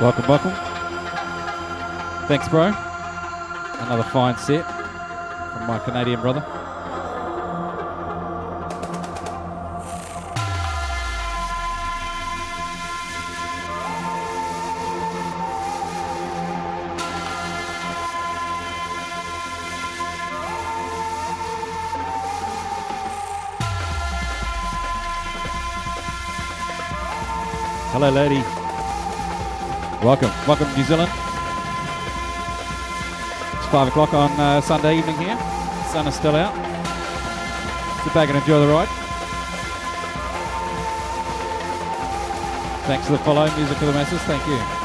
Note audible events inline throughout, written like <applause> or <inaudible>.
Welcome, welcome. Thanks, bro. Another fine set from my Canadian brother. Hello, lady. Welcome, welcome, New Zealand. It's five o'clock on uh, Sunday evening here. sun is still out. Sit back and enjoy the ride. Thanks for the follow, music for the masses. Thank you.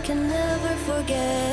I can never forget.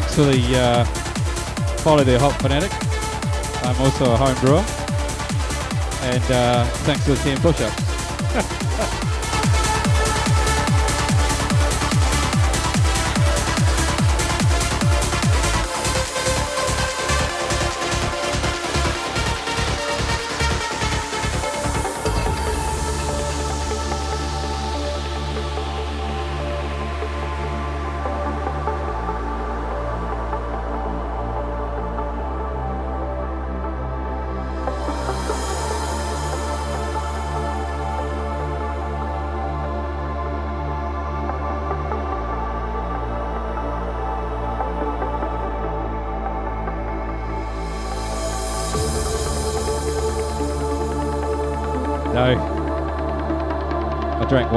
Thanks for the uh, follow the Hop Fanatic. I'm also a home brewer. And uh, thanks for the 10 push-ups. <laughs>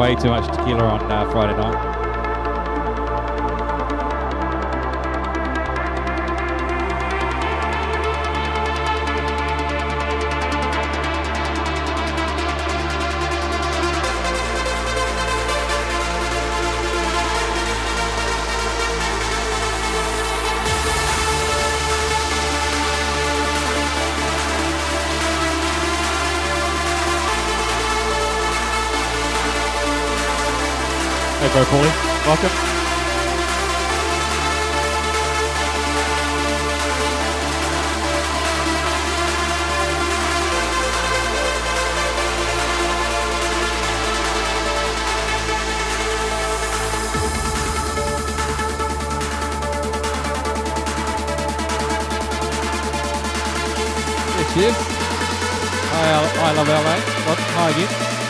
way too much tequila on uh, Friday night. Paulie. Welcome. Cheers. I, I love LA. Hi again.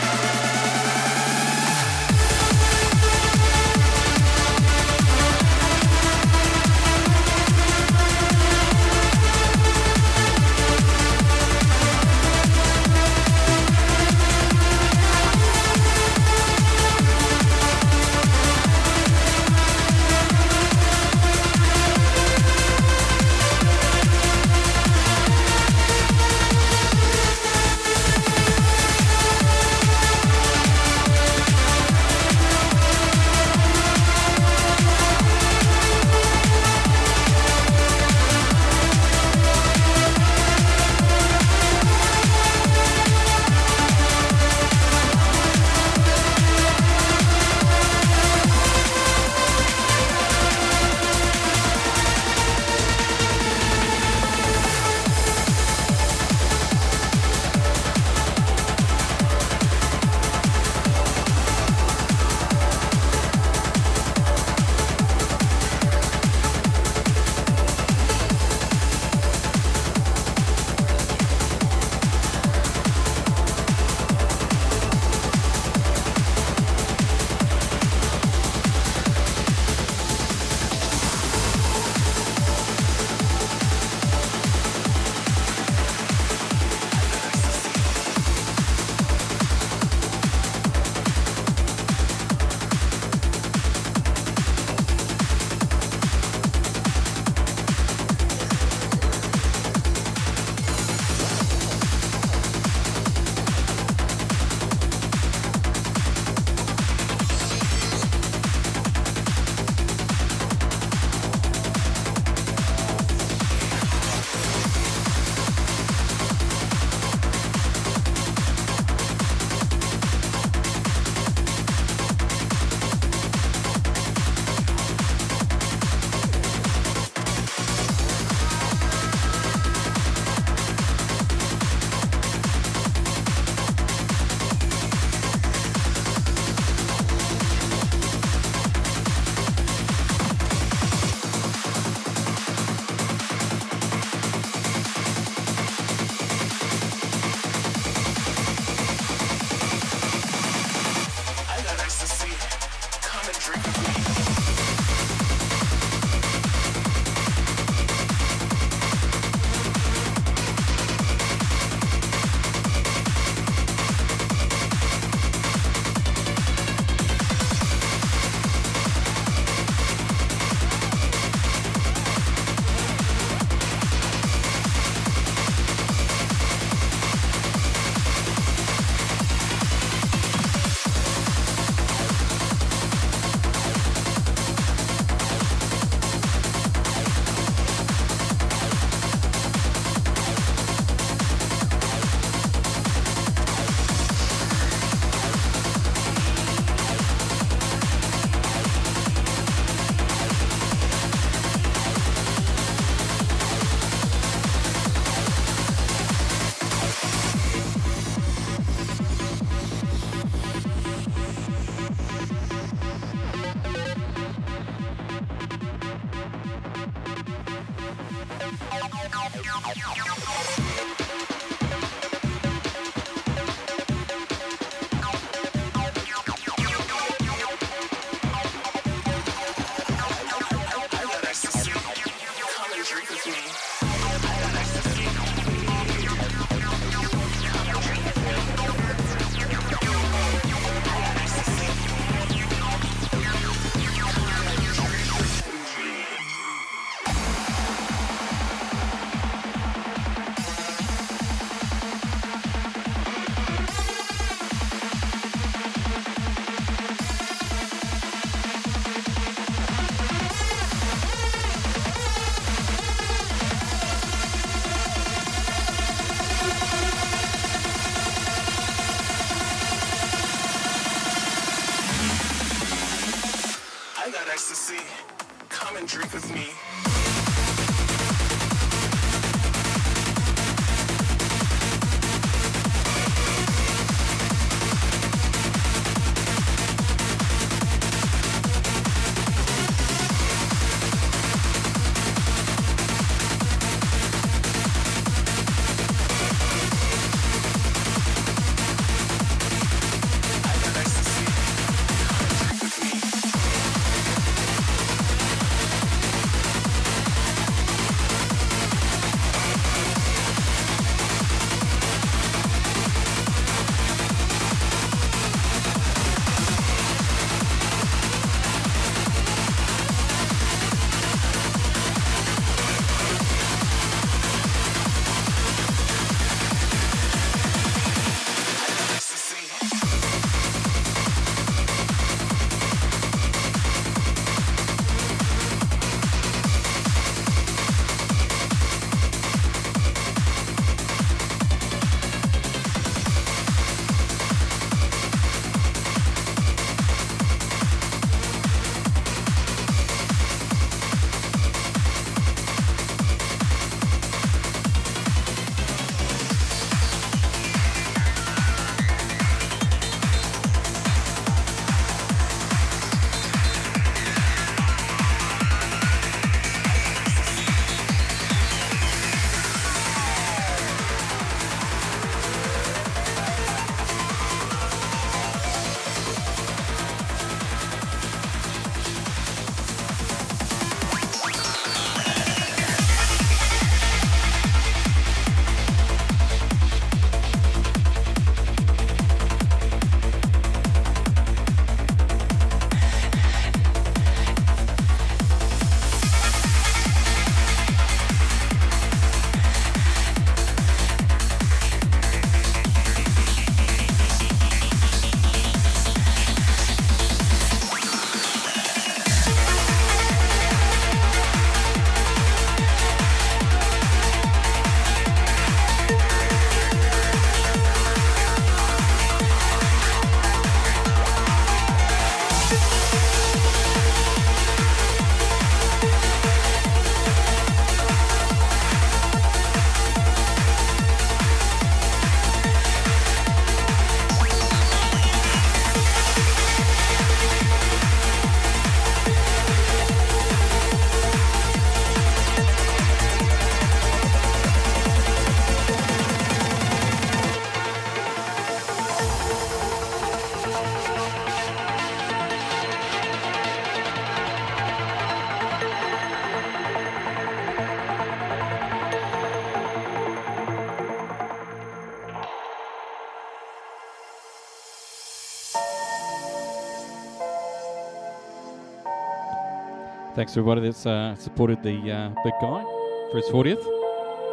Thanks to everybody that's uh, supported the uh, big guy for his 40th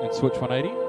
and Switch 180.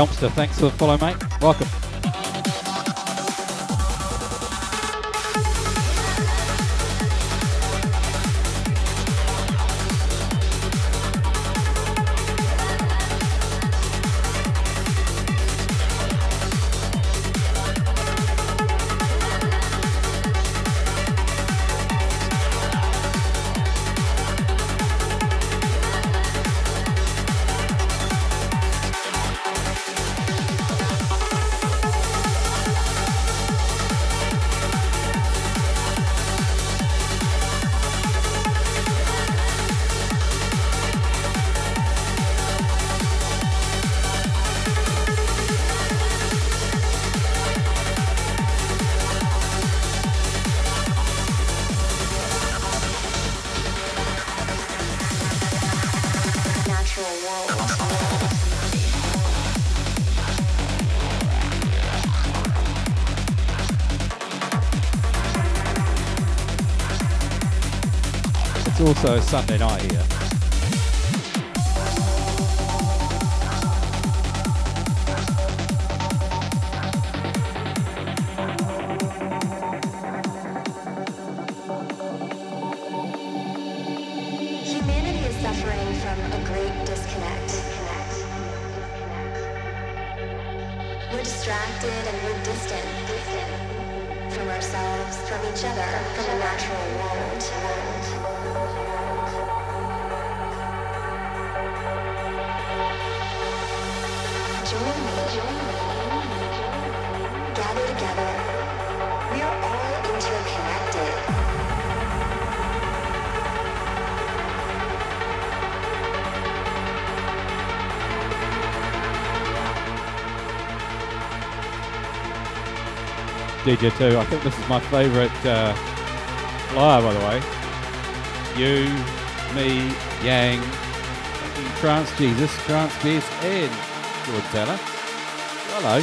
Helmster, thanks for the follow, mate. Welcome. Sunday night here. DJ 2, I think this is my favourite uh, flyer, by the way. You, me, Yang, Trance Jesus, Trance Jesus, and George Taylor. Hello.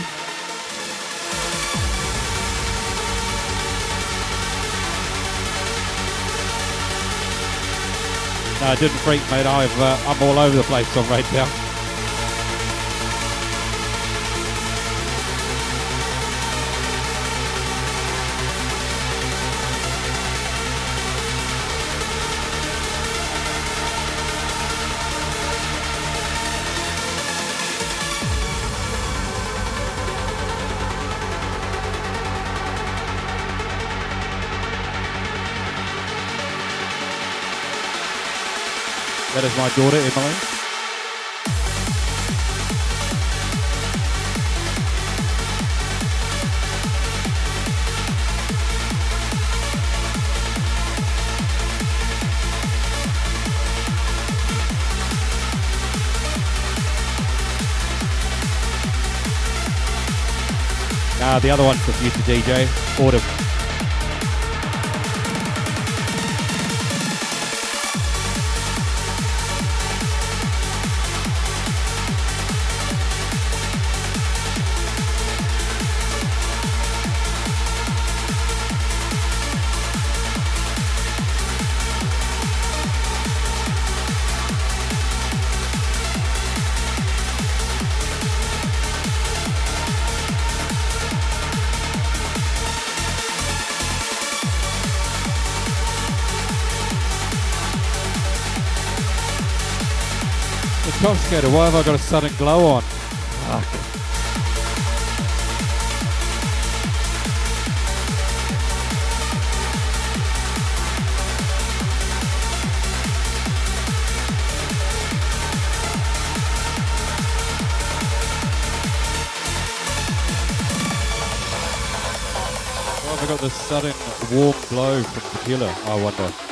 No, it didn't freak, mate. I've, uh, I'm all over the place on radio. That is my daughter, Emily. Now the other one's for future DJ, Autumn. Confiscator, why have I got a sudden glow on? Fuck. Why have I got this sudden warm glow from the tequila? I wonder.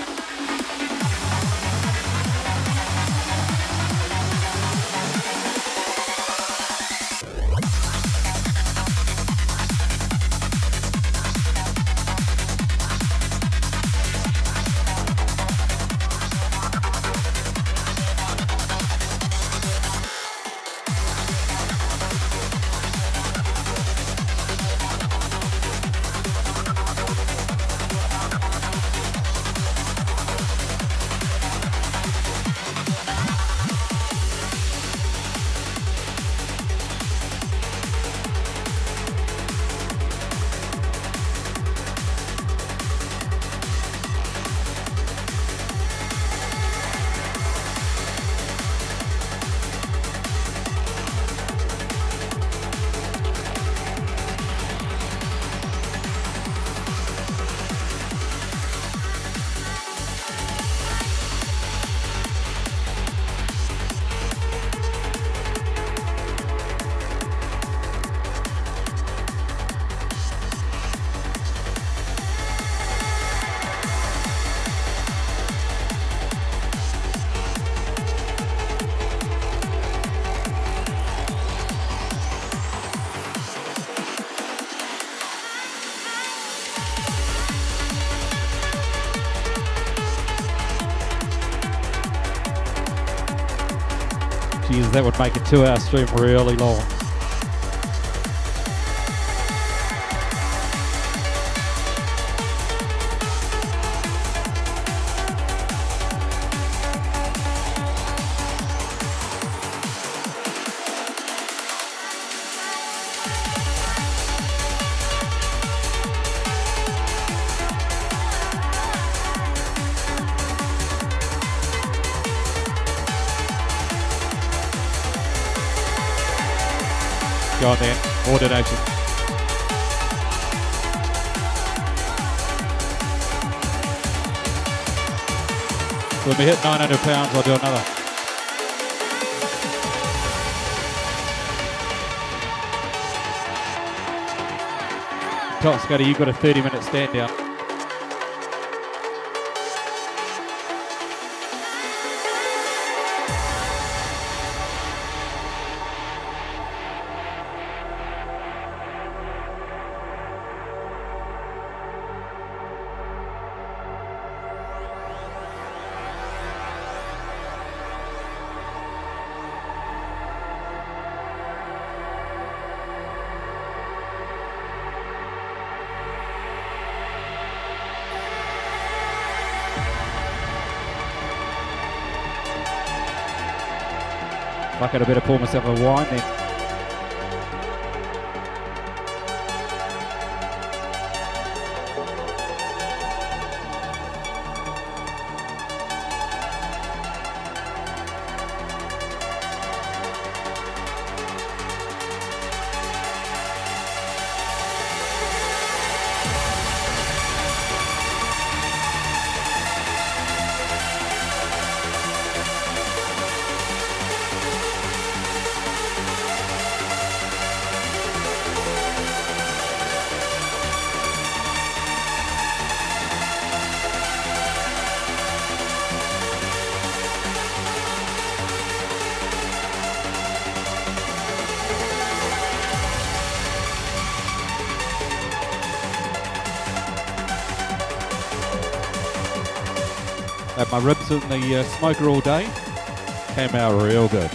That would make a two hour stream really long. More. When we hit 900 pounds, I'll do another. Top Scotty, you've got a 30 minute stand down. Fuck it, I better pour myself a wine then. My in the uh, smoker all day. Came out real good.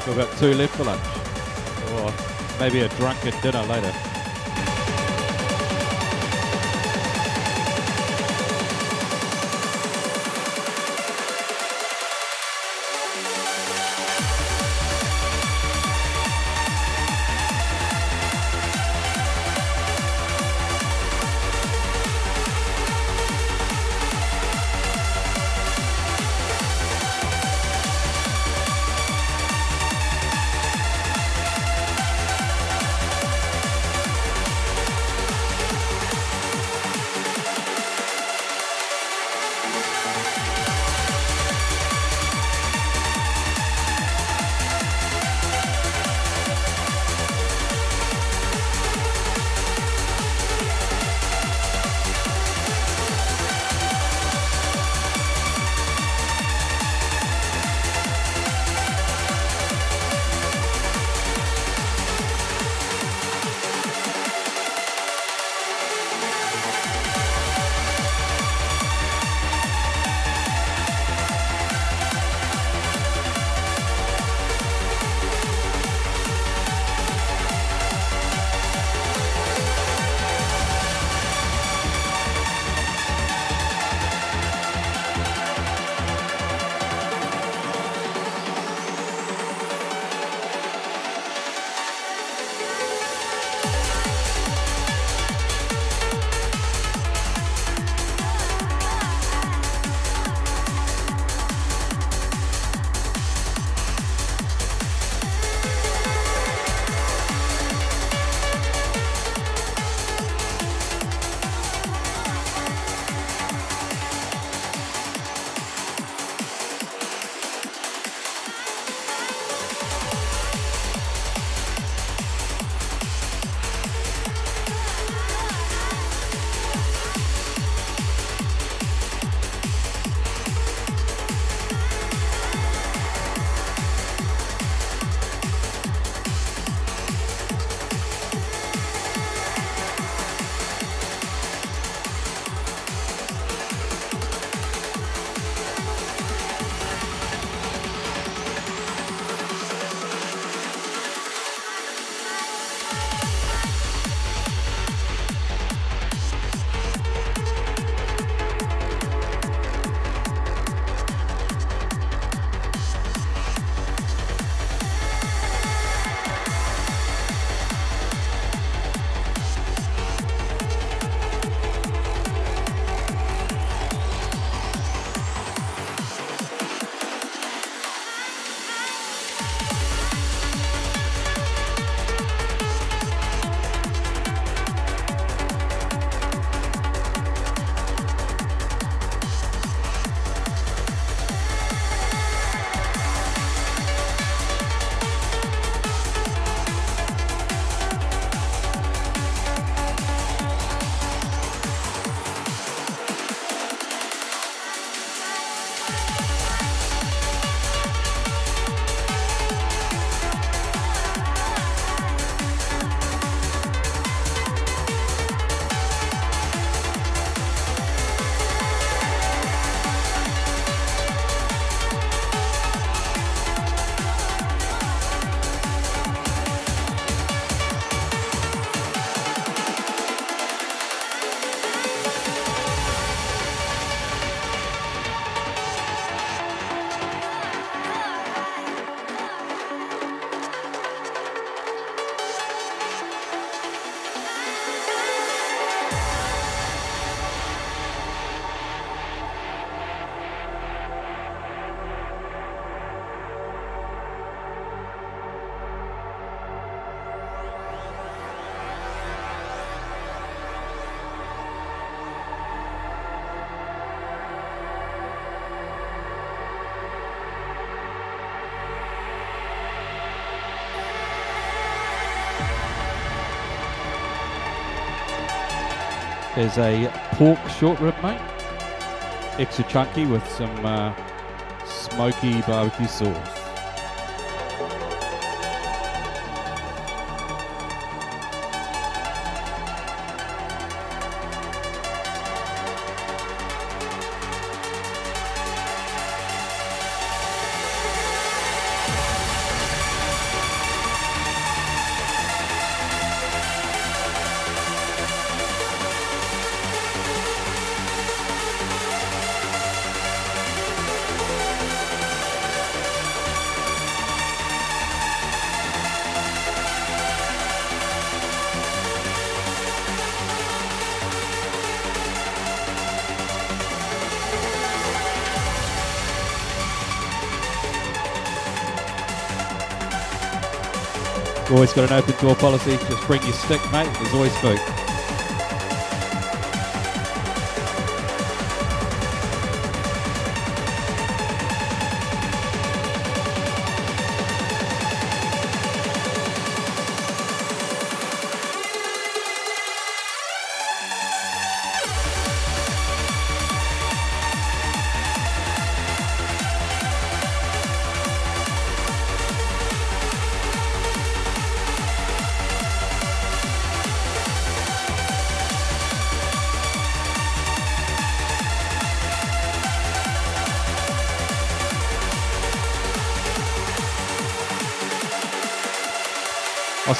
Still got two left for lunch. Or maybe a drunken dinner later. Is a pork short rib, mate. Extra chunky with some uh, smoky barbecue sauce. Always got an open door policy. Just bring your stick, mate. There's always food.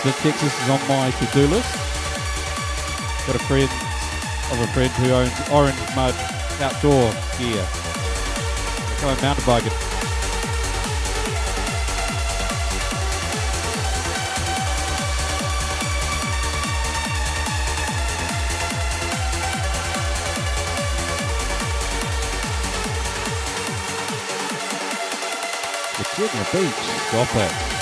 Austin, Texas is on my to-do list. Got a friend of a friend who owns Orange Mud outdoor gear. Go mountain biking. Virginia Beach, stop it.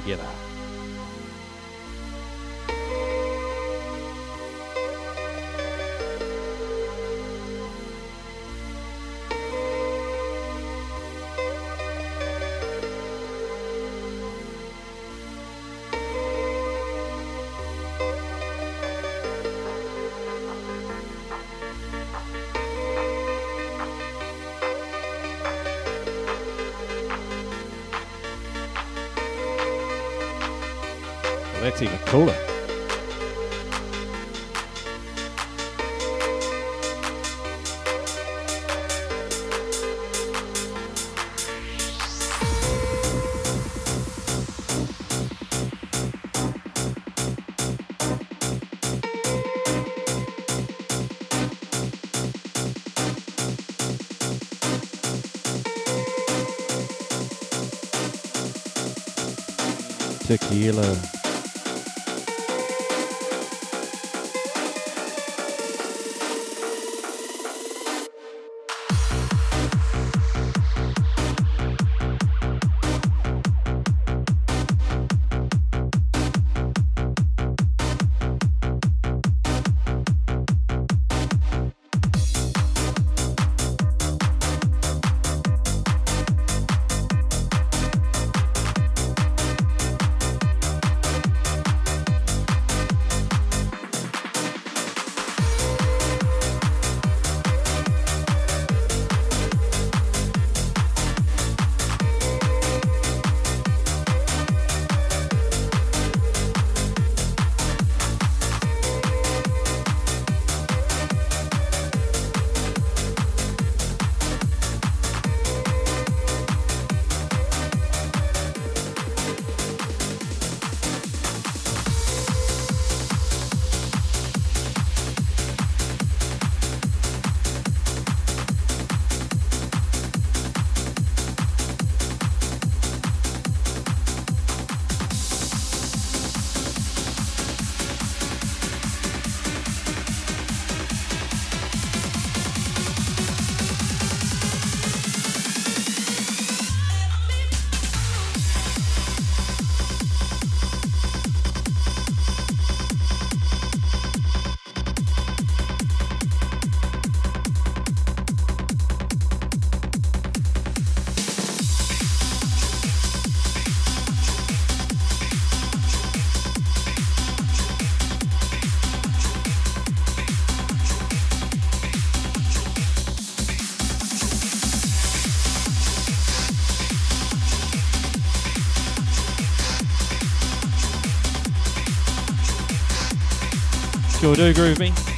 Together. Well, Sure do, Groovy.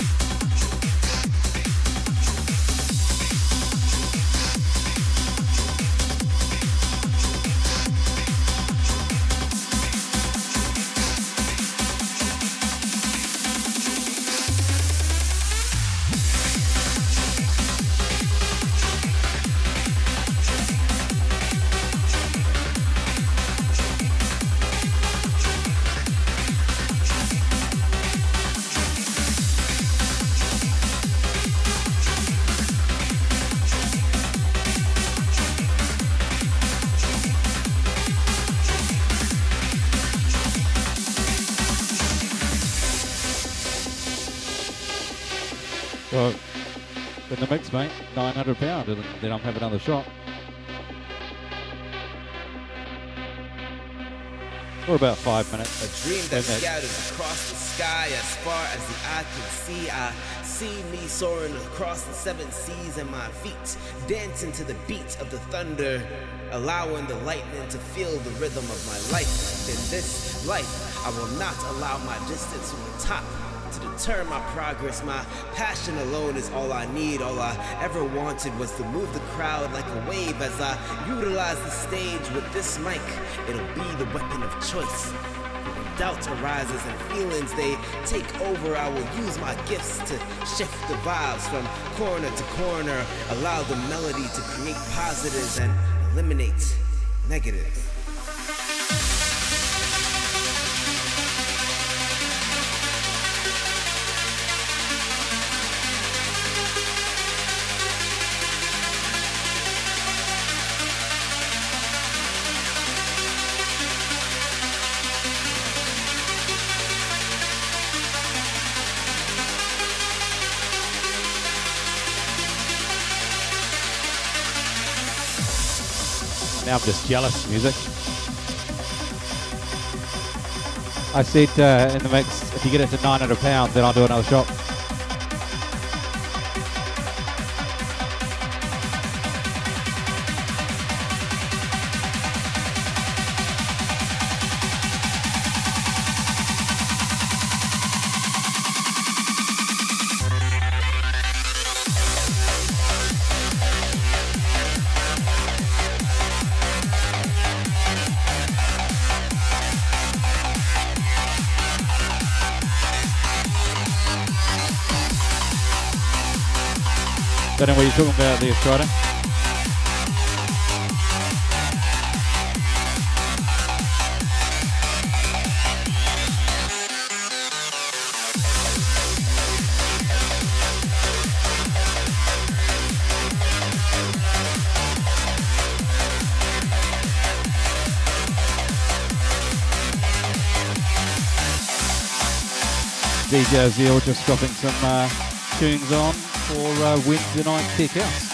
Mix, mate, 900 pound, and then I'm having another shot. For about five minutes. A dream that that- scatters across the sky as far as the eye can see. I see me soaring across the seven seas and my feet dancing to the beat of the thunder, allowing the lightning to feel the rhythm of my life. In this life, I will not allow my distance from the top to deter my progress. My passion alone is all I need. All I ever wanted was to move the crowd like a wave as I utilize the stage with this mic. It'll be the weapon of choice. Doubt arises and feelings they take over, I will use my gifts to shift the vibes from corner to corner. Allow the melody to create positives and eliminate negatives. Now I'm just jealous music. I said uh, in the mix, if you get it to 900 pounds, then I'll do another shot. DJ Zeal just dropping some uh, tunes on for uh, Wednesday night kick house.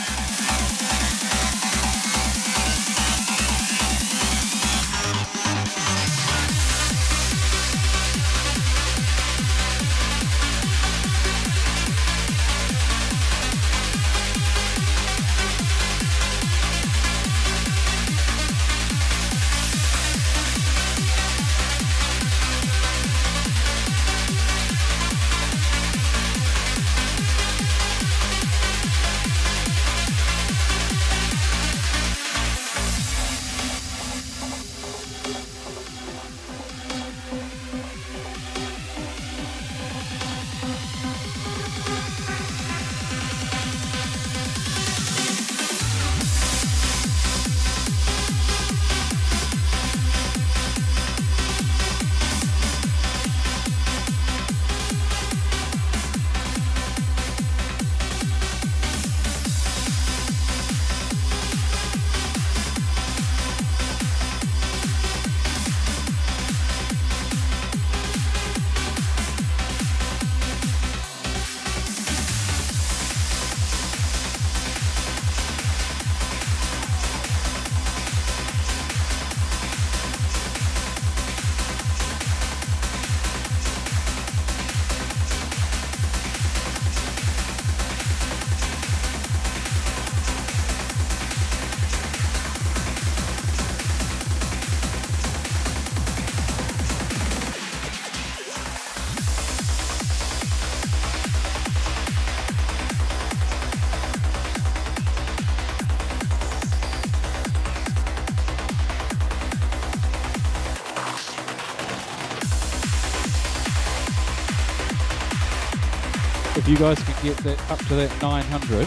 You guys can get that up to that 900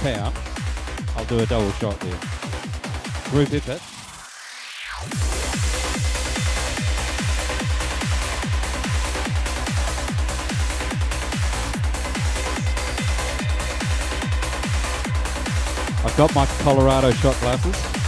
pound, I'll do a double shot there. Group effort. I've got my Colorado shot glasses.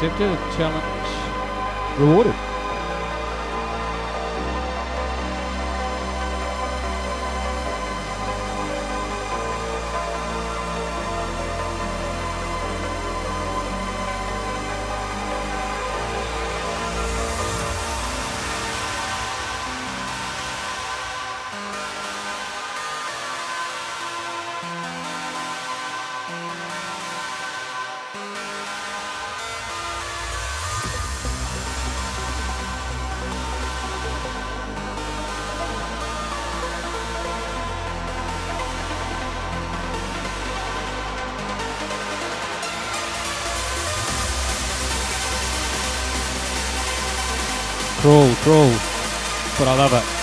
Accepted challenge rewarded. Crawl, crawl. But I love it.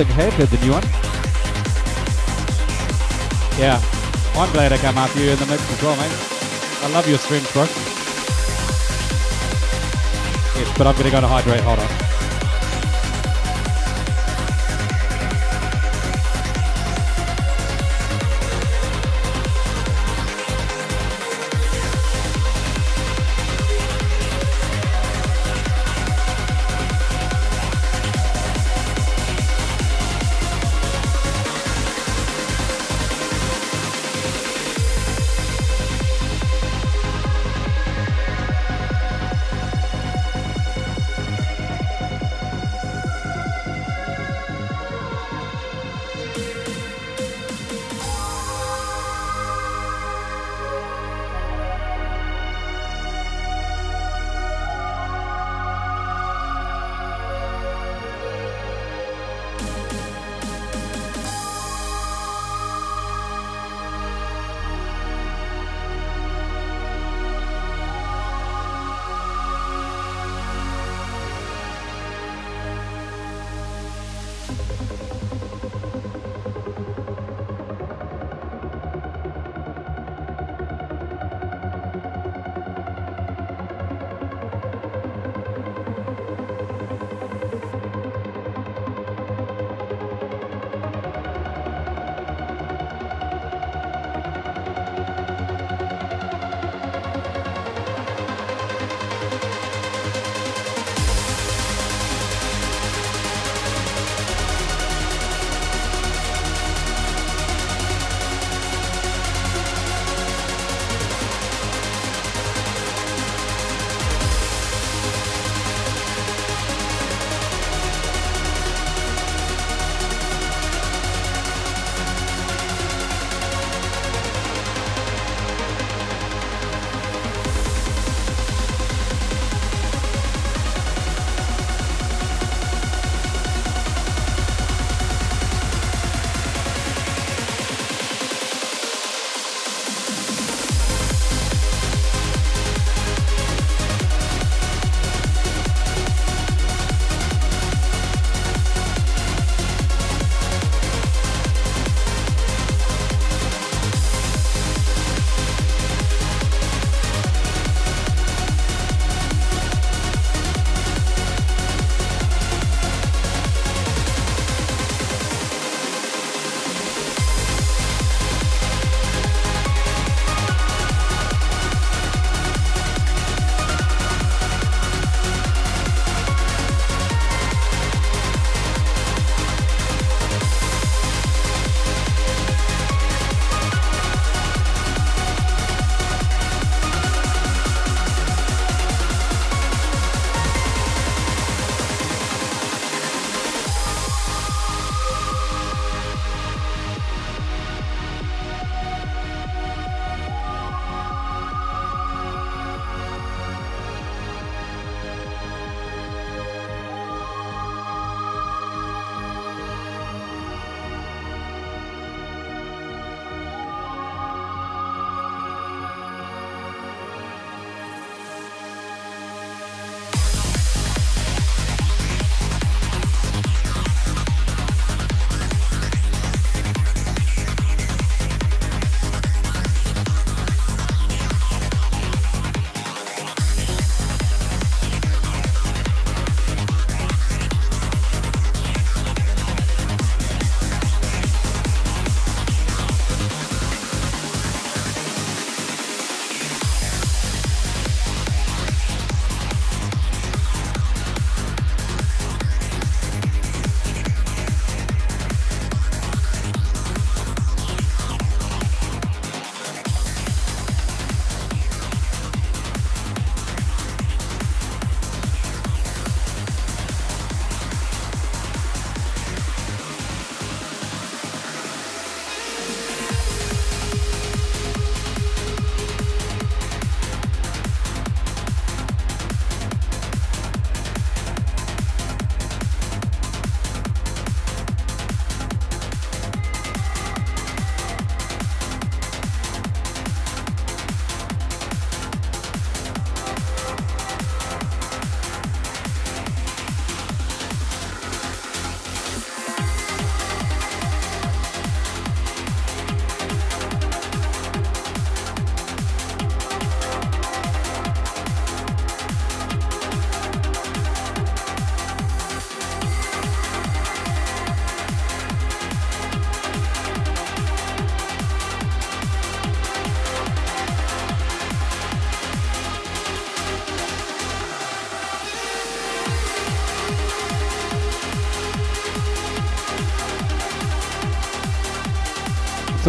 I have the new one. Yeah, I'm glad I come after you in the mix as well, mate. I love your strength, bro. Yes, but I'm to go to hydrate. Hold on.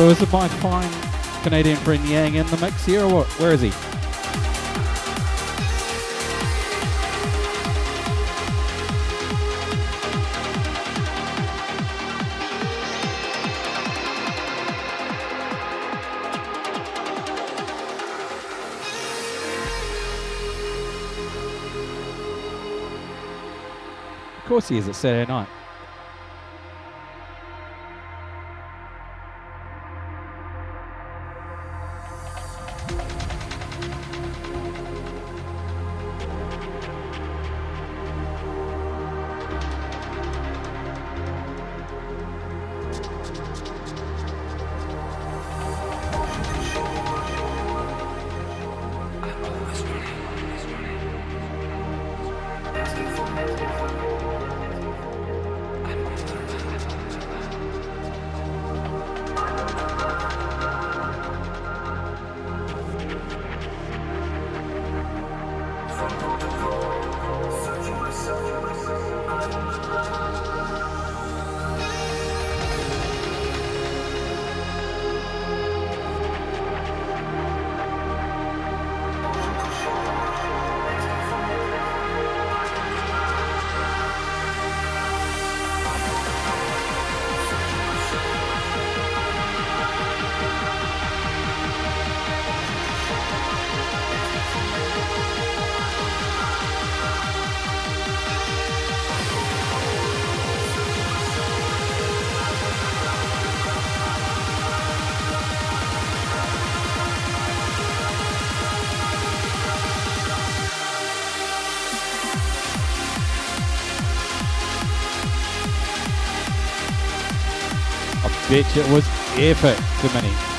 So is my fine Canadian friend Yang in the mix here, or what? Where is he? Of course he is. It's Saturday night. It was epic to many.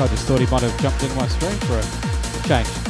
I just thought he might have jumped in my stream for a change.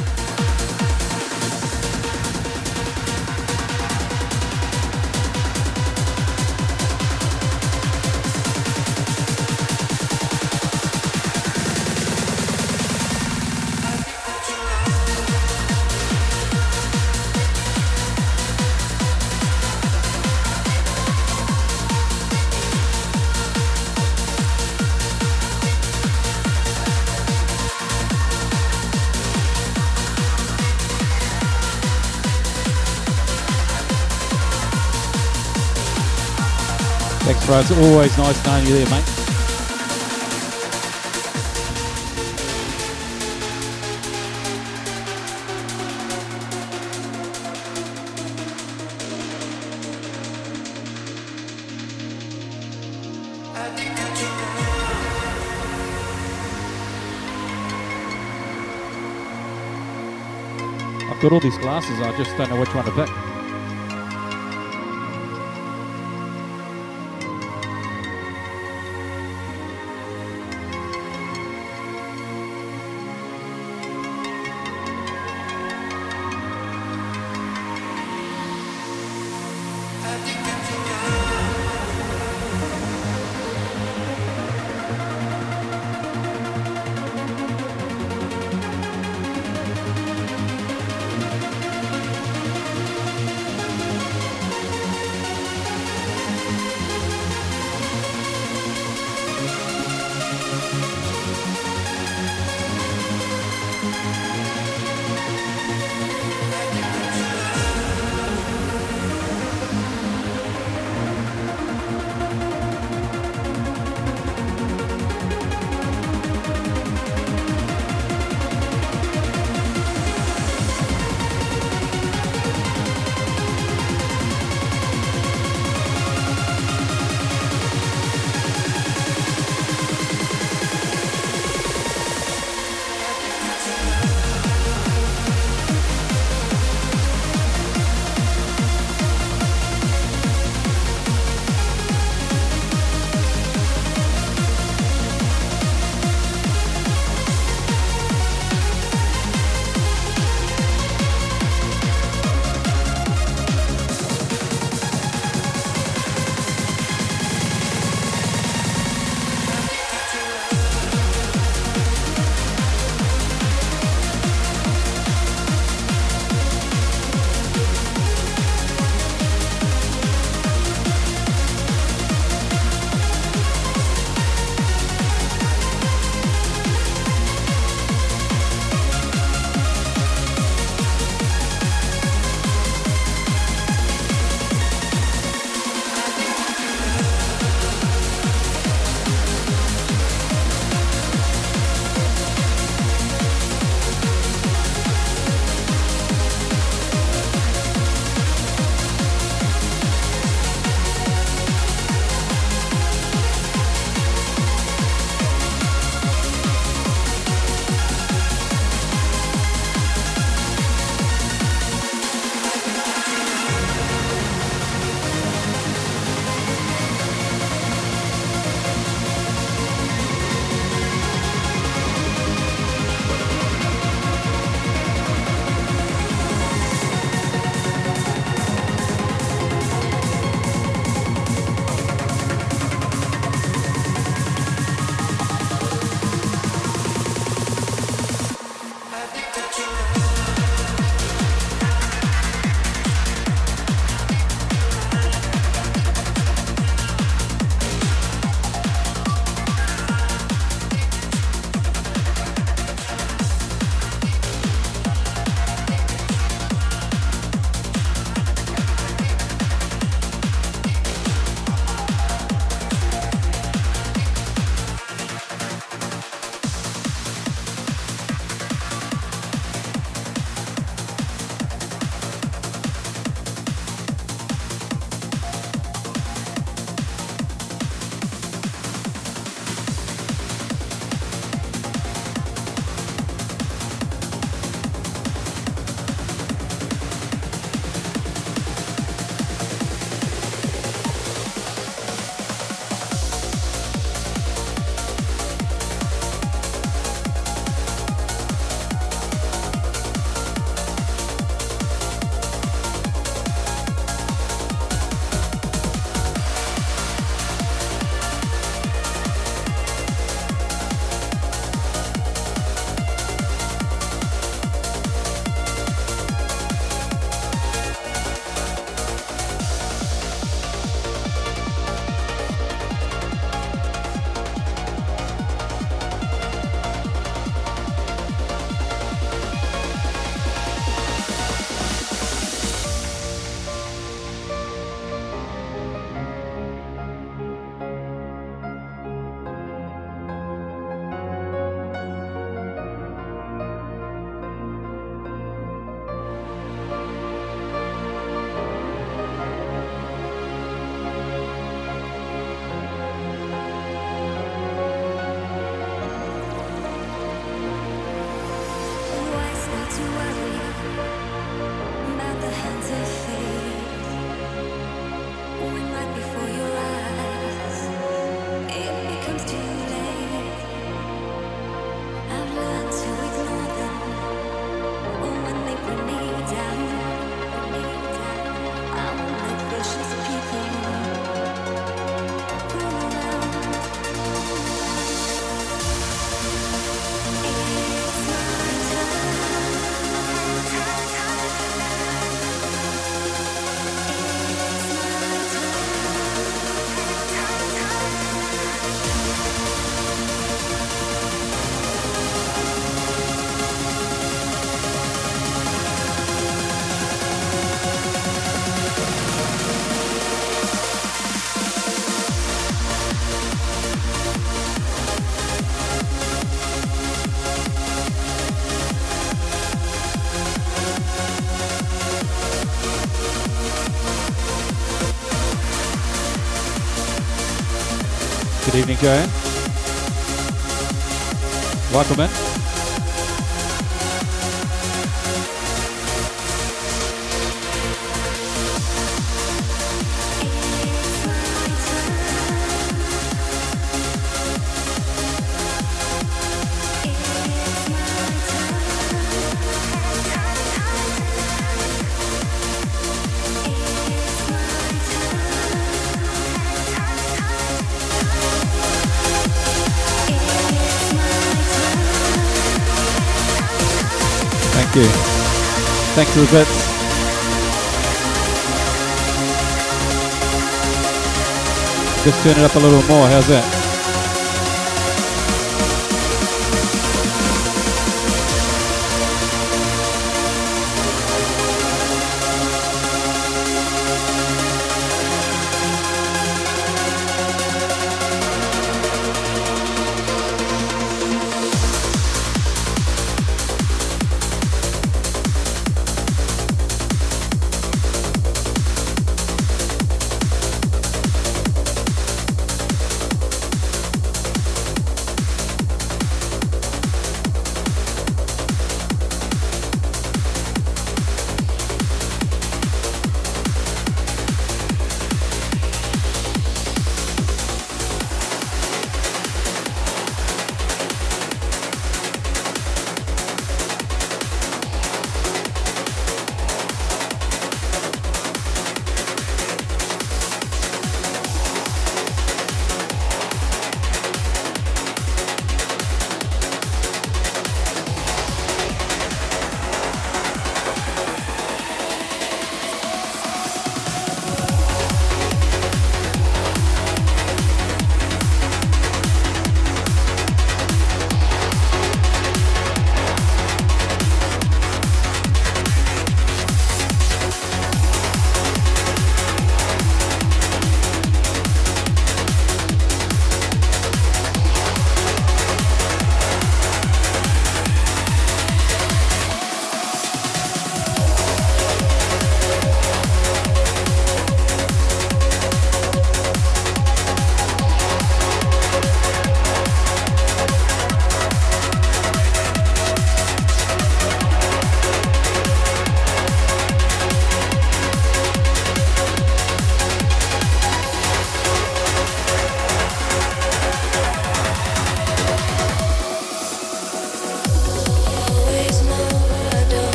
It's always nice knowing you there, mate. got all these glasses, I just don't know which one to pick. Joanne. Welcome in. You. Thanks for the bits. Just turn it up a little more. How's that?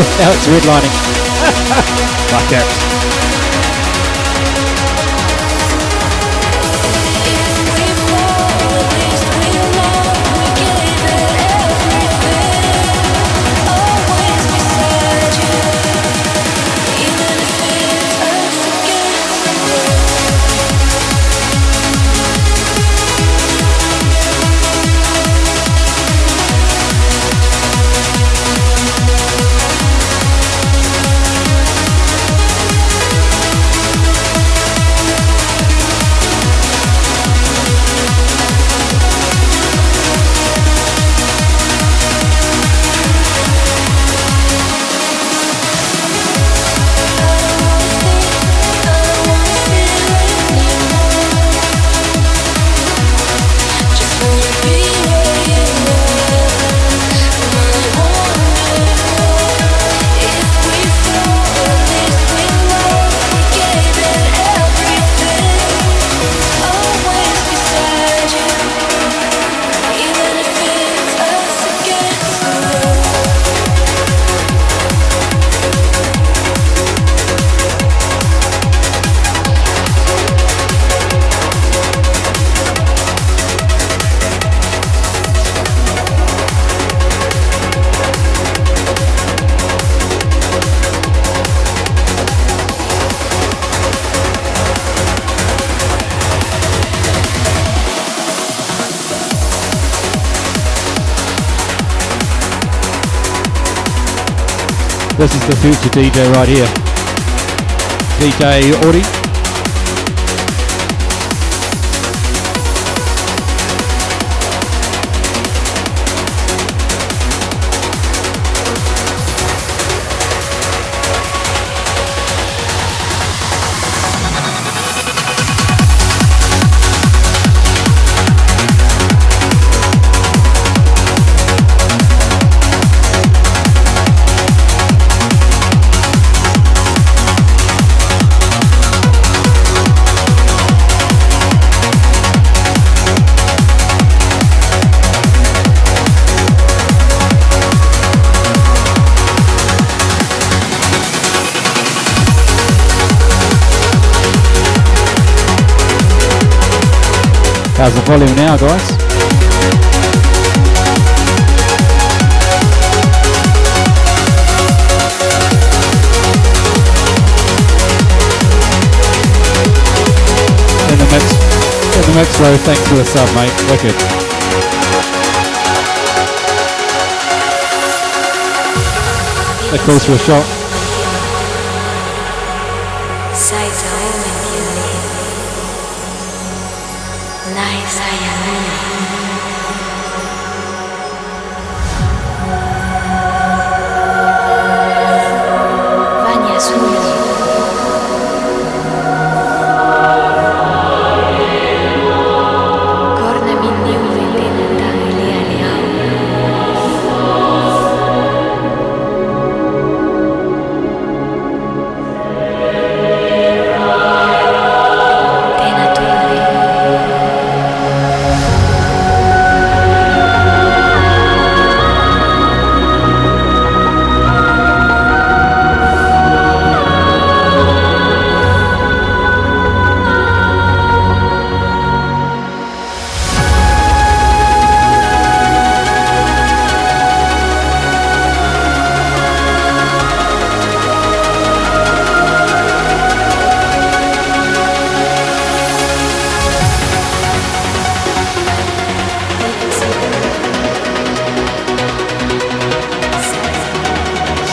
<laughs> it's redlining. Fuck it. This is the future DJ right here. DJ Audi. How's the volume now, guys? In the mix, row, thanks for the sub, mate. Wicked. That calls for a shot.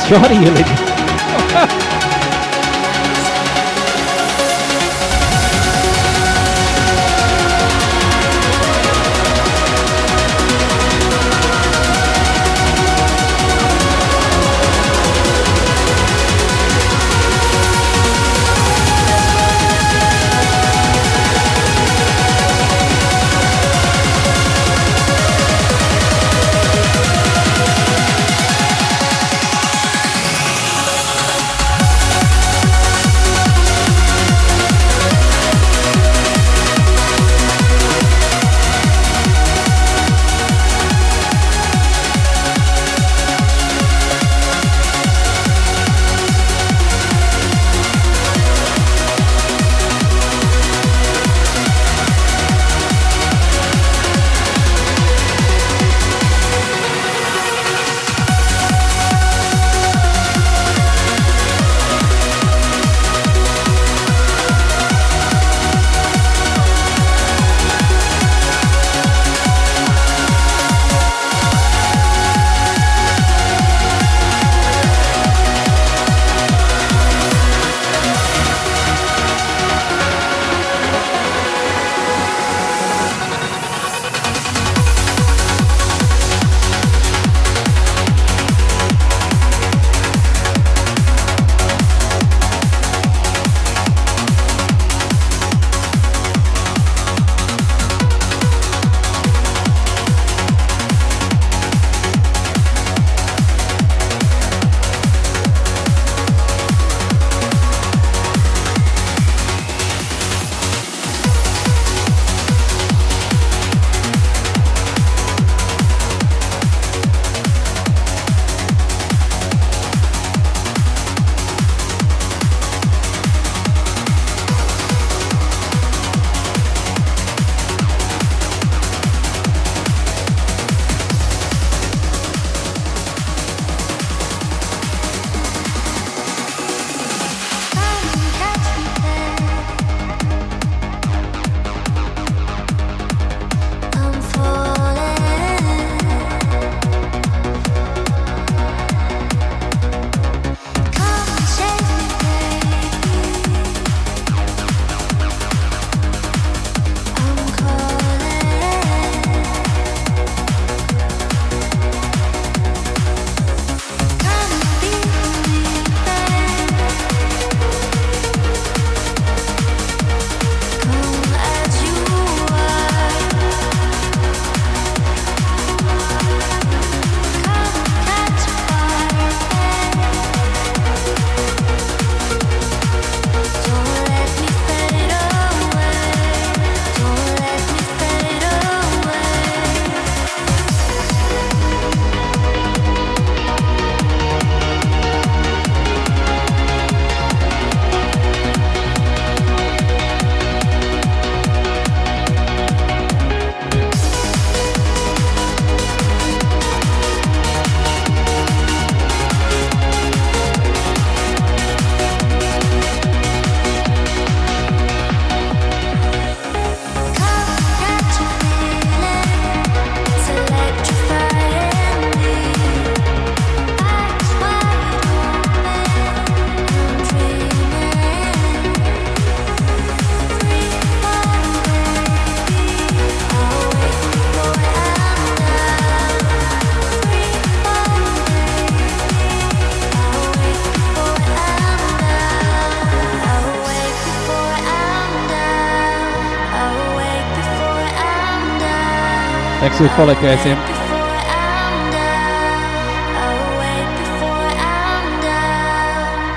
Johnny,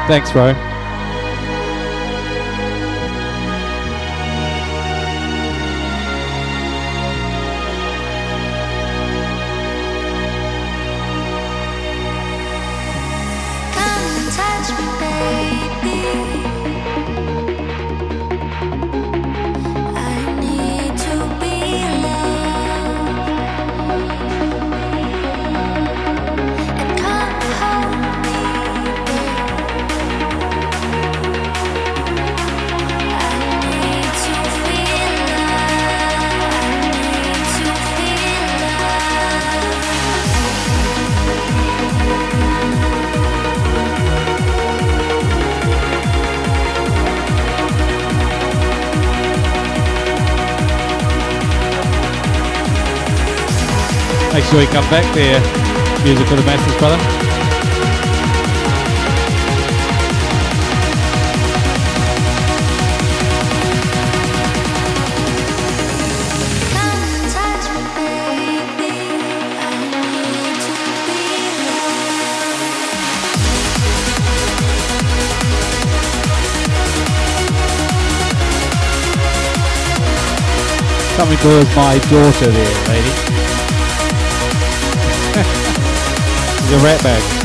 Thanks, bro. You come back there. Music for the masses, brother. Something calls my daughter there, lady. The rat bag.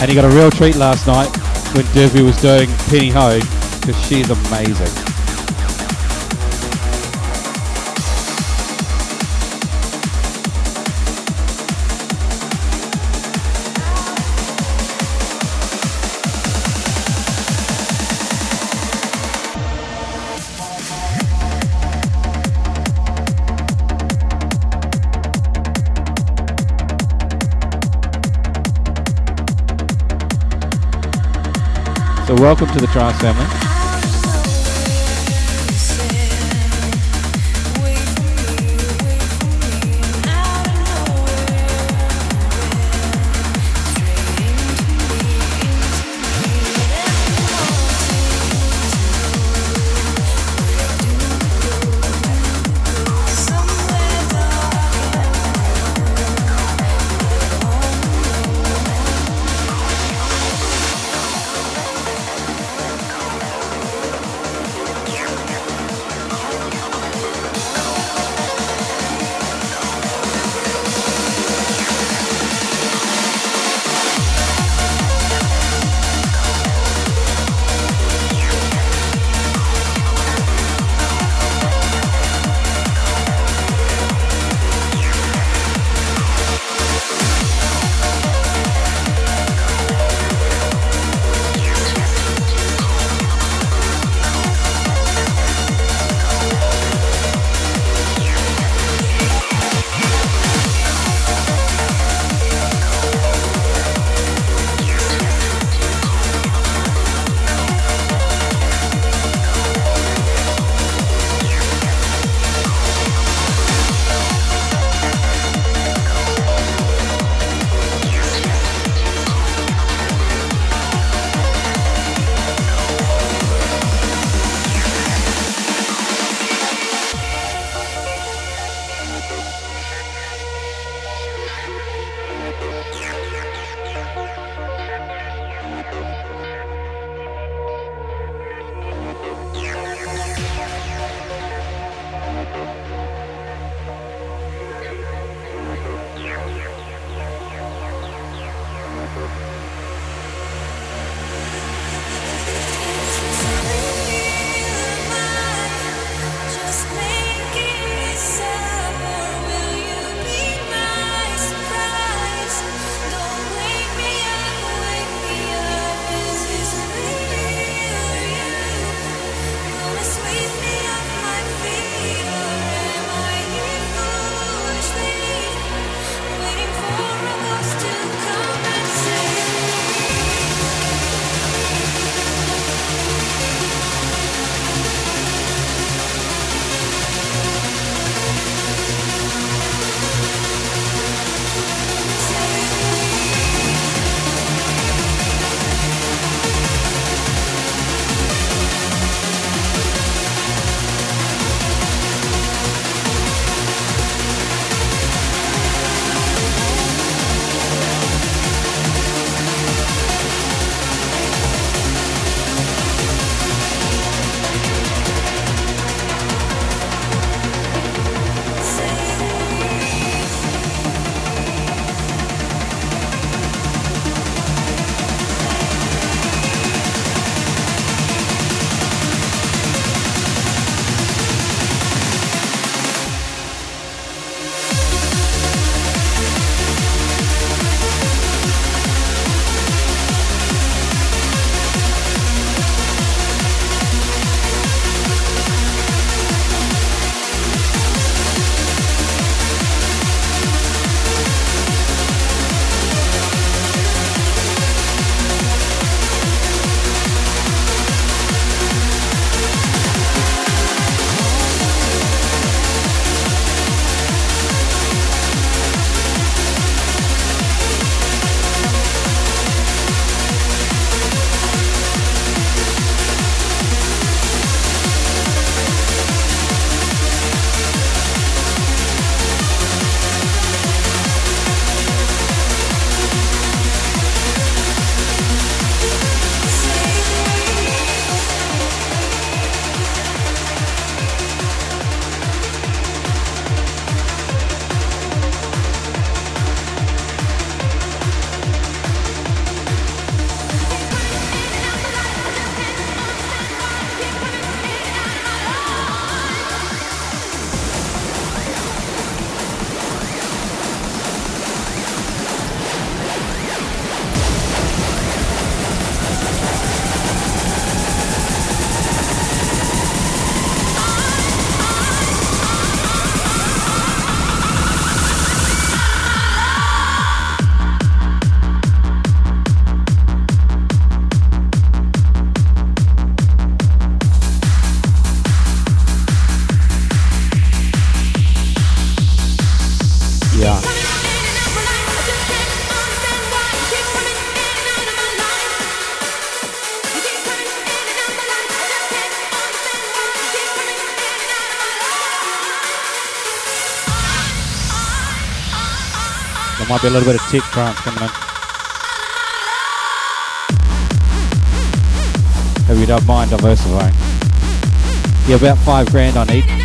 And he got a real treat last night when Derby was doing Penny Hode because she's amazing. Welcome to the Trance family. Might be a little bit of tech trance coming in. Hope you don't mind diversifying. Yeah, about five grand on need.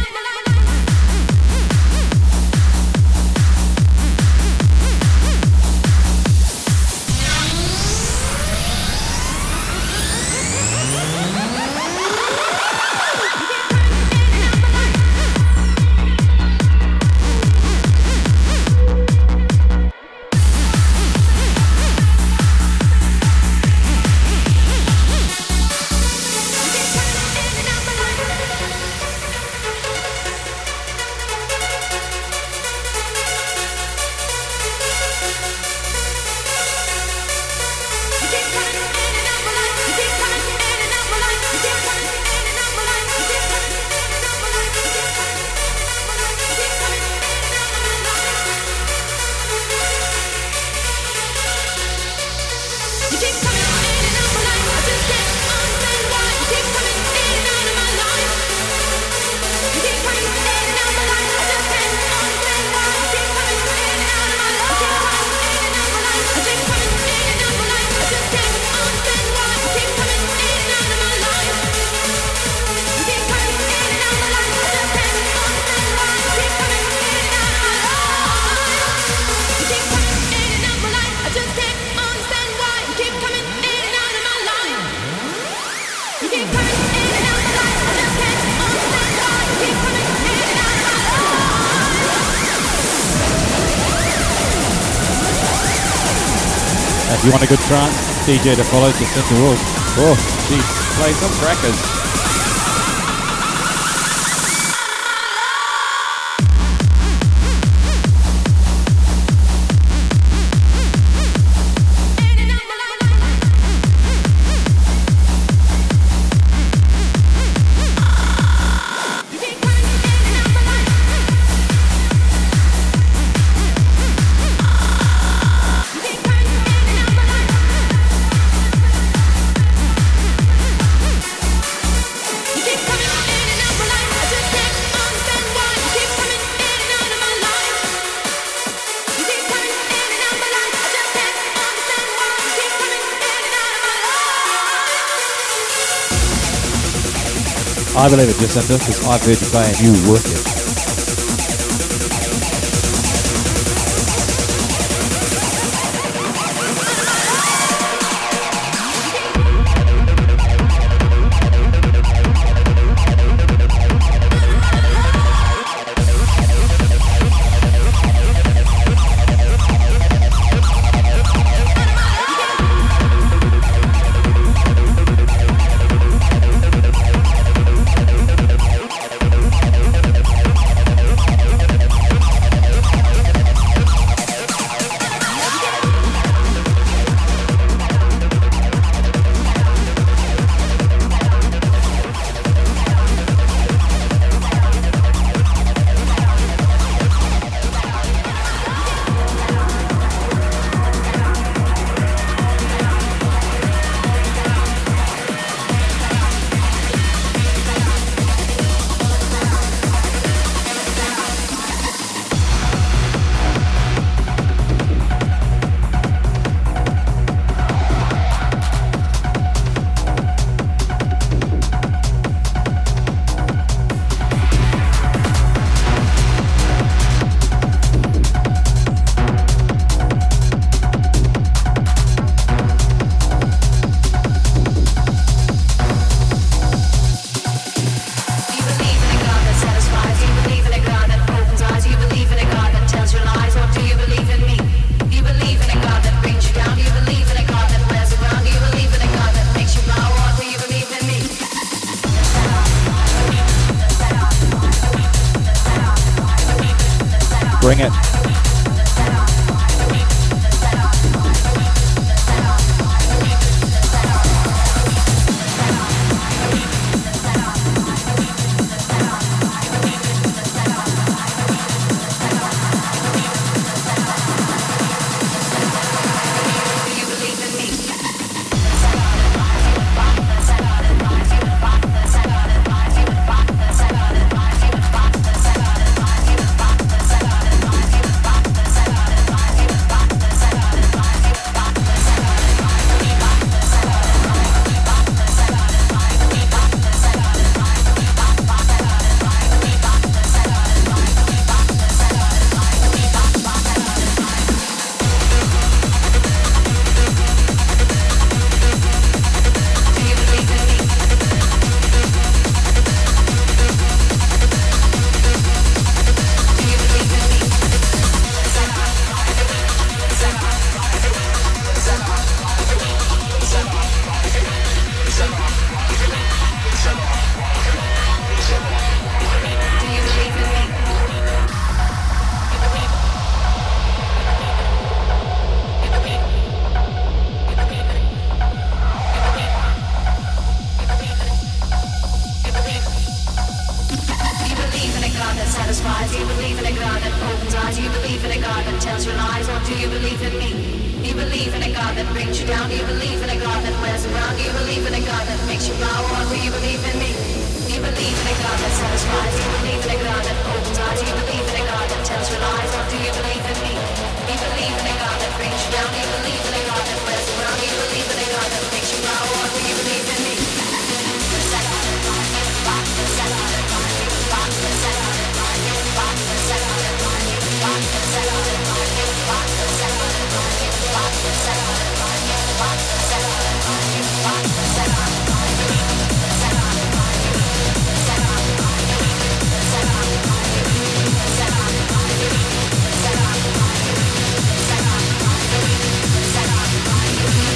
You want a good trance DJ to follow, just set the rules. Oh, geez, play some crackers. I believe it, Jacinta, because I've heard you play and you work it.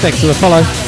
Thanks for the follow.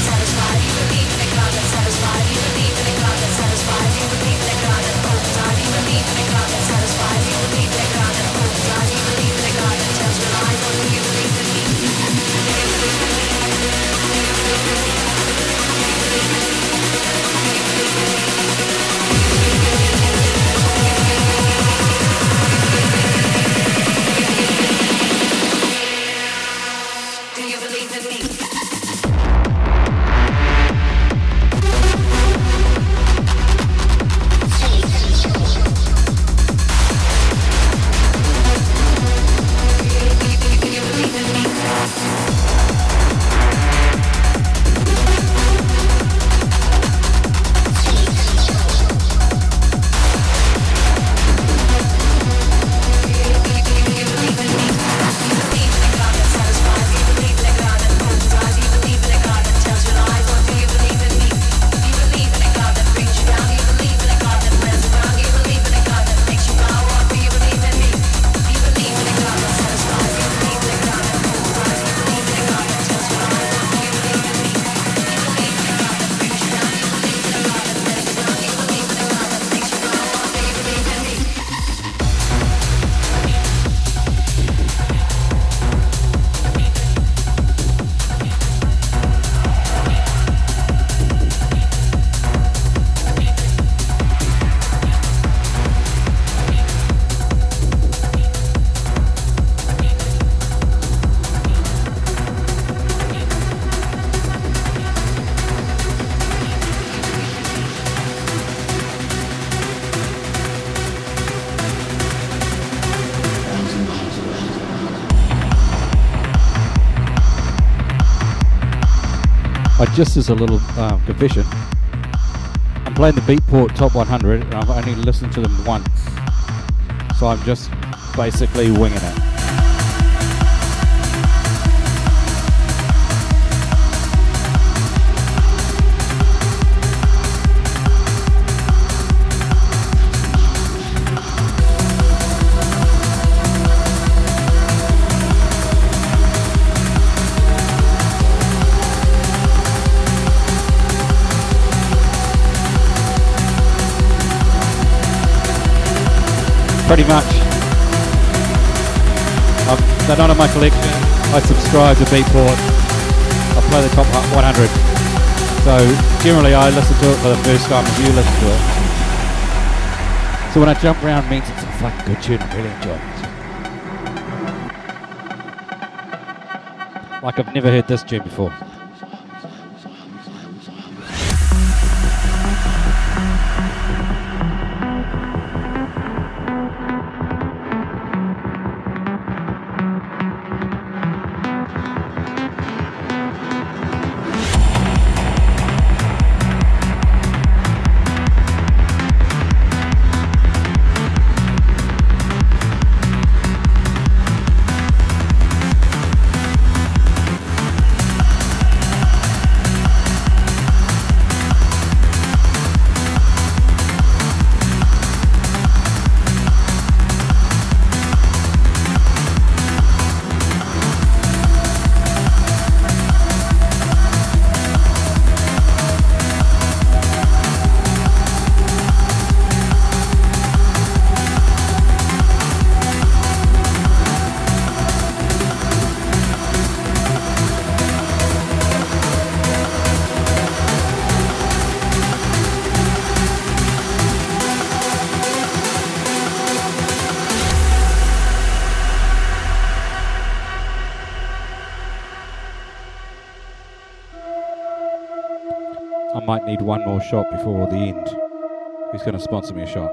Just as a little um, confession, I'm playing the Beatport Top 100 and I've only listened to them once. So I'm just basically winging it. Pretty much. Um, they're not in my collection. I subscribe to Beatport. I play the top 100. So generally I listen to it for the first time as you listen to it. So when I jump around means it's a fucking good tune. I really enjoy it. Like I've never heard this tune before. Need one more shot before the end. Who's going to sponsor me a shot?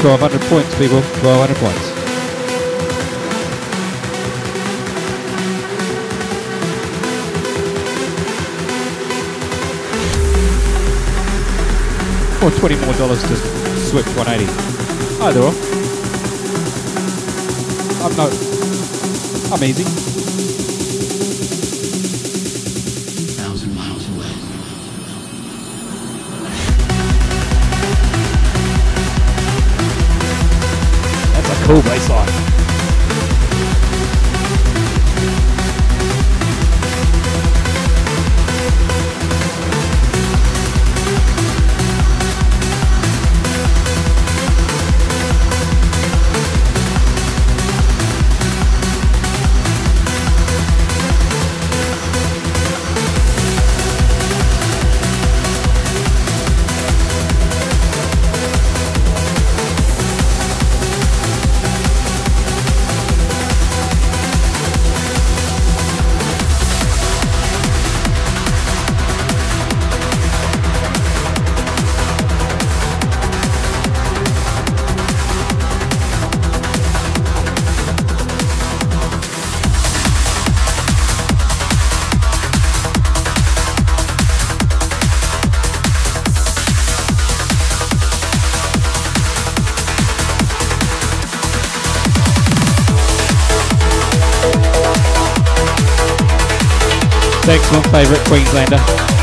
Twelve hundred points, people. Twelve hundred points. Or twenty more dollars to switch one eighty. Either or. I'm no. I'm easy. thousand miles away. That's a cool bass line. Thanks, my favourite Queenslander.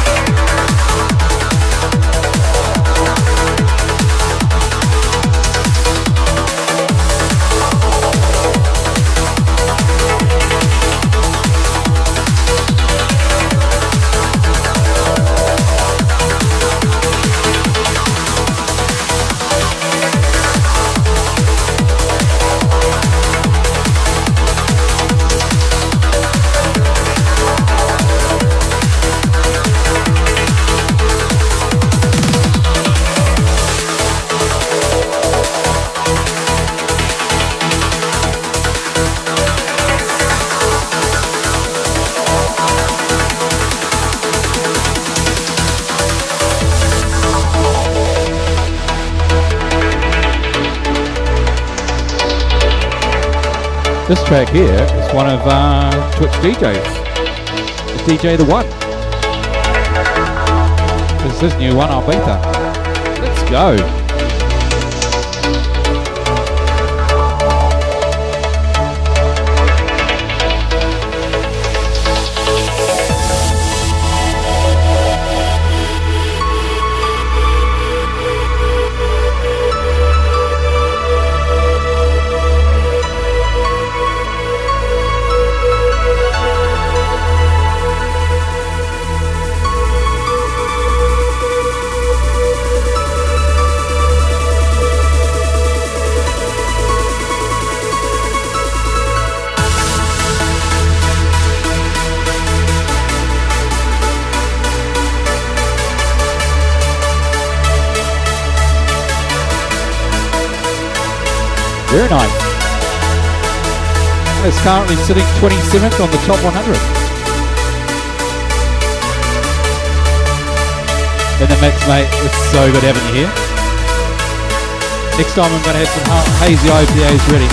This track here is one of uh, Twitch DJs. The DJ The One. This is his new one, I'll beat that. Let's go. Very nice. It's currently sitting 27th on the top 100. In the mix, mate. It's so good having you here. Next time I'm going to have some ha- hazy IPAs ready.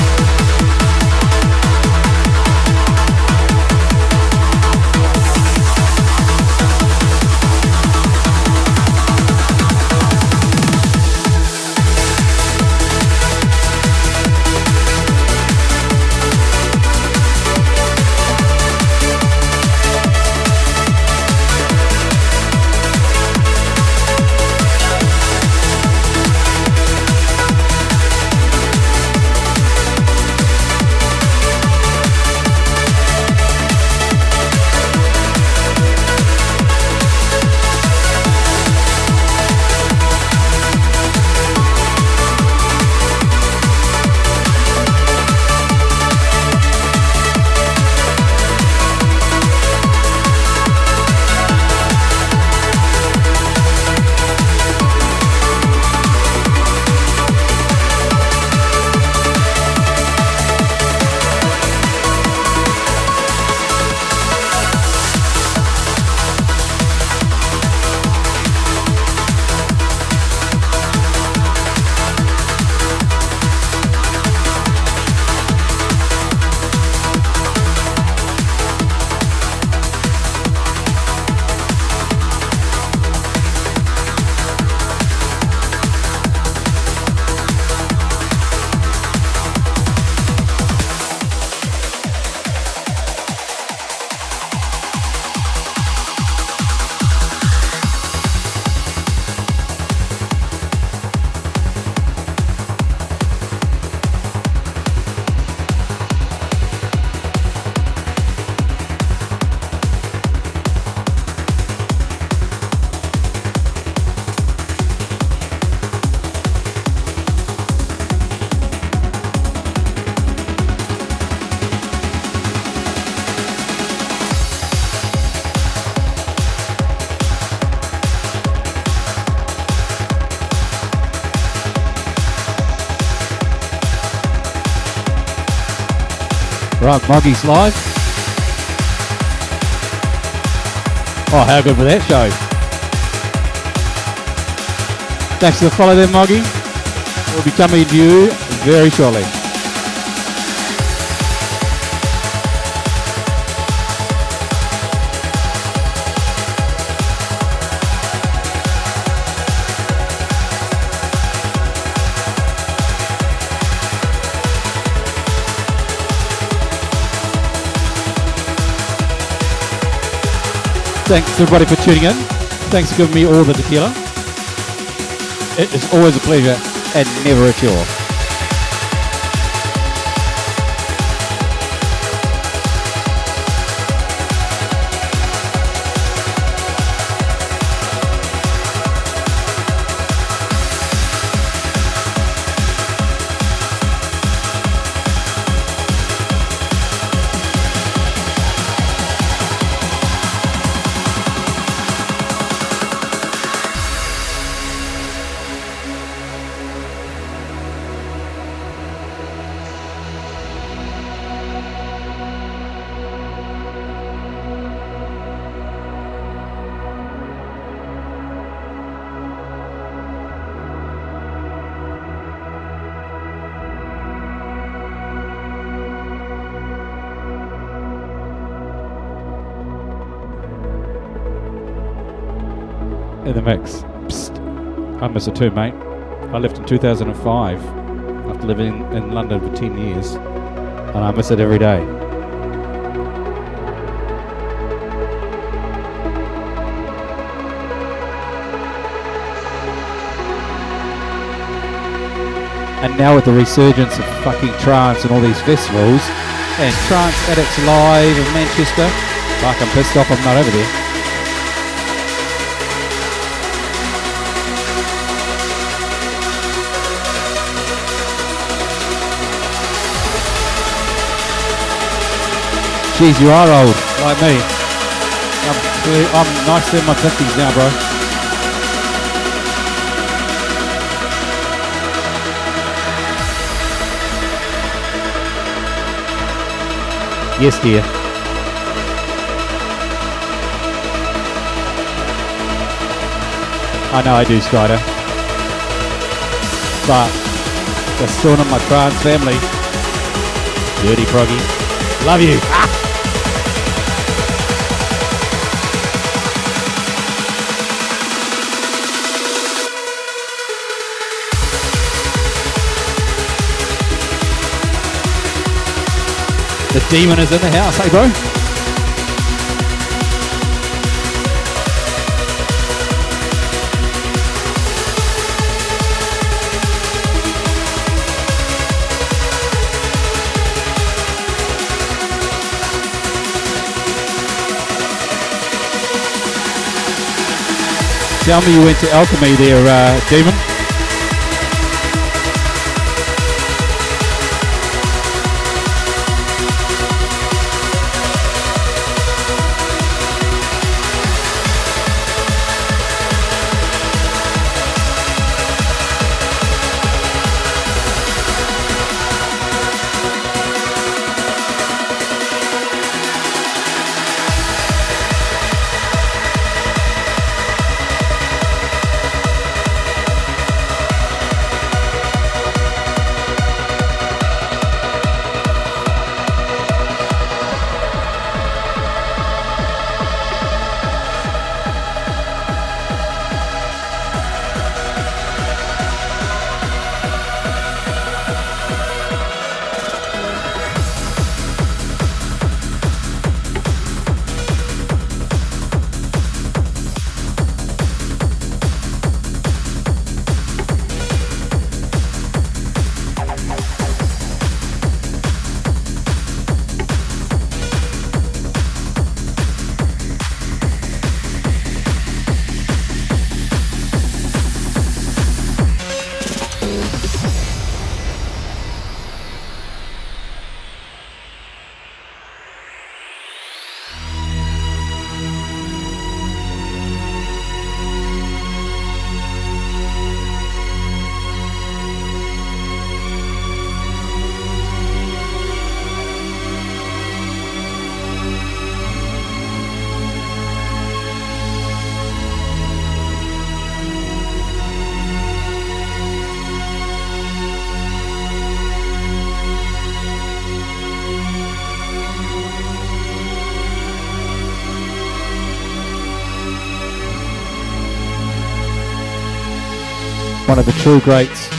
Right, Moggy's live. Oh, how good was that show? Thanks for the follow there, Moggy. We'll be coming to you very shortly. Thanks everybody for tuning in. Thanks for giving me all the tequila. It is always a pleasure and never a chore. I too, mate. I left in 2005 after living in London for 10 years, and I miss it every day. And now with the resurgence of fucking trance and all these festivals, and Trance Addicts Live in Manchester, fuck, I'm pissed off I'm not over there. Jeez, you are old, like me. I'm, I'm nicely in my 50s now, bro. Yes, dear. I know I do, Strider. But they're still in my trance family. Dirty Proggy. Love you. Demon is in the house. Hey, bro. Tell me you went to alchemy there, uh, demon. The true greats.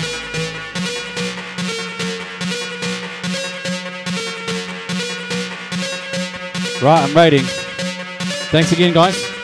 Right, I'm rating. Thanks again, guys.